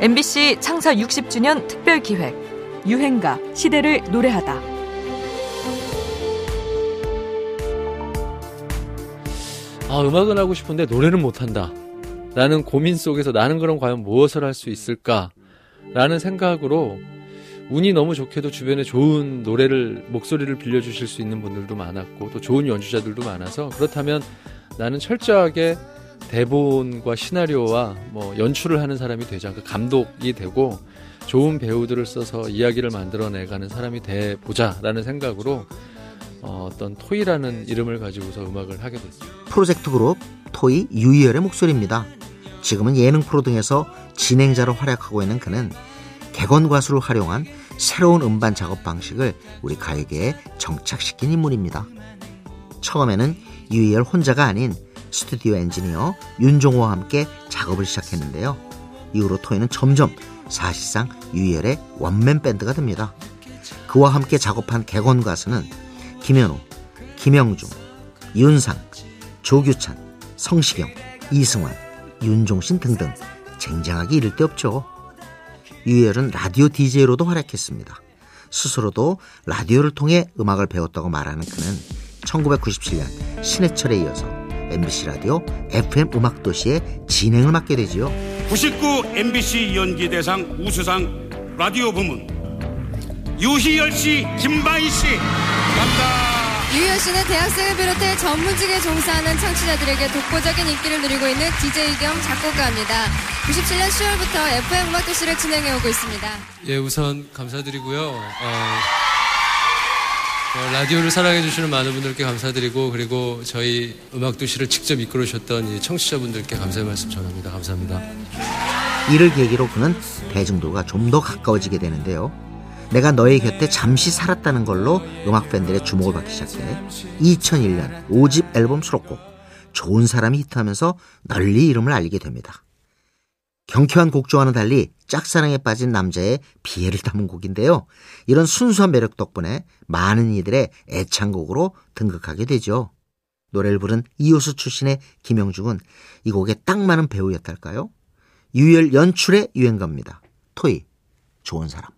MBC 창사 60주년 특별 기획 유행가 시대를 노래하다. 아, 음악은 하고 싶은데 노래는 못한다. 라는 고민 속에서 나는 그럼 과연 무엇을 할 수 있을까? 라는 생각으로 운이 너무 좋게도 주변에 좋은 노래를, 목소리를 빌려주실 수 있는 분들도 많았고 또 좋은 연주자들도 많아서 그렇다면 나는 철저하게 대본과 시나리오와 뭐 연출을 하는 사람이 되자 그 감독이 되고 좋은 배우들을 써서 이야기를 만들어내가는 사람이 돼 보자라는 생각으로 어, 어떤 토이라는 이름을 가지고서 음악을 하게 됐죠. 프로젝트 그룹 토이 유이열의 목소리입니다. 지금은 예능 프로 등에서 진행자로 활약하고 있는 그는 객원 과수를 활용한 새로운 음반 작업 방식을 우리 가요계에 정착시킨 인물입니다. 처음에는 유이열 혼자가 아닌 스튜디오 엔지니어 윤종호와 함께 작업을 시작했는데요. 이후로 토이는 점점 사실상 유희열의 원맨 밴드가 됩니다. 그와 함께 작업한 객원 가수는 김현우, 김영중, 윤상, 조규찬, 성시경, 이승환, 윤종신 등등 쟁쟁하게 이를 데 없죠. 유희열은 라디오 DJ로도 활약했습니다. 스스로도 라디오를 통해 음악을 배웠다고 말하는 그는 1997년 신해철에 이어서 MBC 라디오 FM 음악도시의 진행을 맡게 되지요. 99 MBC 연기대상 우수상 라디오 부문 유희열 씨, 김바희 씨, 감사합니다. 유희열 씨는 대학생을 비롯해 전문직에 종사하는 청취자들에게 독보적인 인기를 누리고 있는 DJ 겸 작곡가입니다. 97년 10월부터 FM 음악도시를 진행해오고 있습니다. 예, 우선 감사드리고요. 어... 어, 라디오를 사랑해주시는 많은 분들께 감사드리고 그리고 저희 음악도시를 직접 이끌어주셨던 청취자분들께 감사의 말씀 전합니다. 감사합니다. 이를 계기로 그는 대중들과 좀 더 가까워지게 되는데요. 내가 너의 곁에 잠시 살았다는 걸로 음악 팬들의 주목을 받기 시작해 2001년 5집 앨범 수록곡 좋은 사람이 히트하면서 널리 이름을 알리게 됩니다. 경쾌한 곡조와는 달리 짝사랑에 빠진 남자의 비애를 담은 곡인데요. 이런 순수한 매력 덕분에 많은 이들의 애창곡으로 등극하게 되죠. 노래를 부른 이호수 출신의 김영중은 이 곡에 딱 맞는 배우였달까요? 유열 연출의 유행가입니다. 토이, 좋은 사람.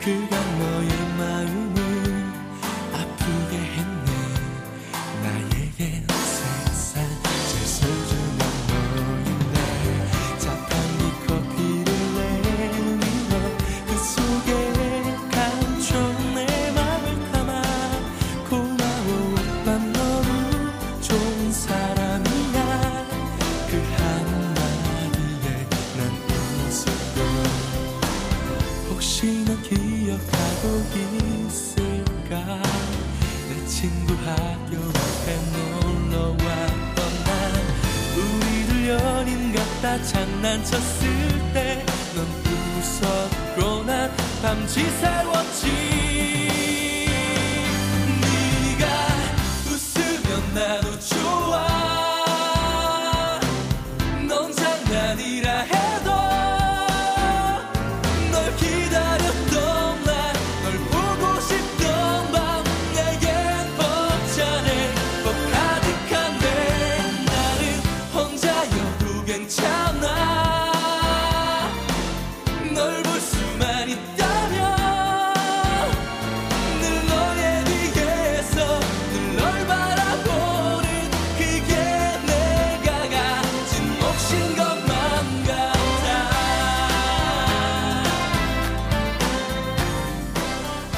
그건 너의 마음. 친구 학교 앞에 놀러 왔던 날. 우리들 연인 같다 장난쳤을 때 넌 웃었고 난 밤지 새웠지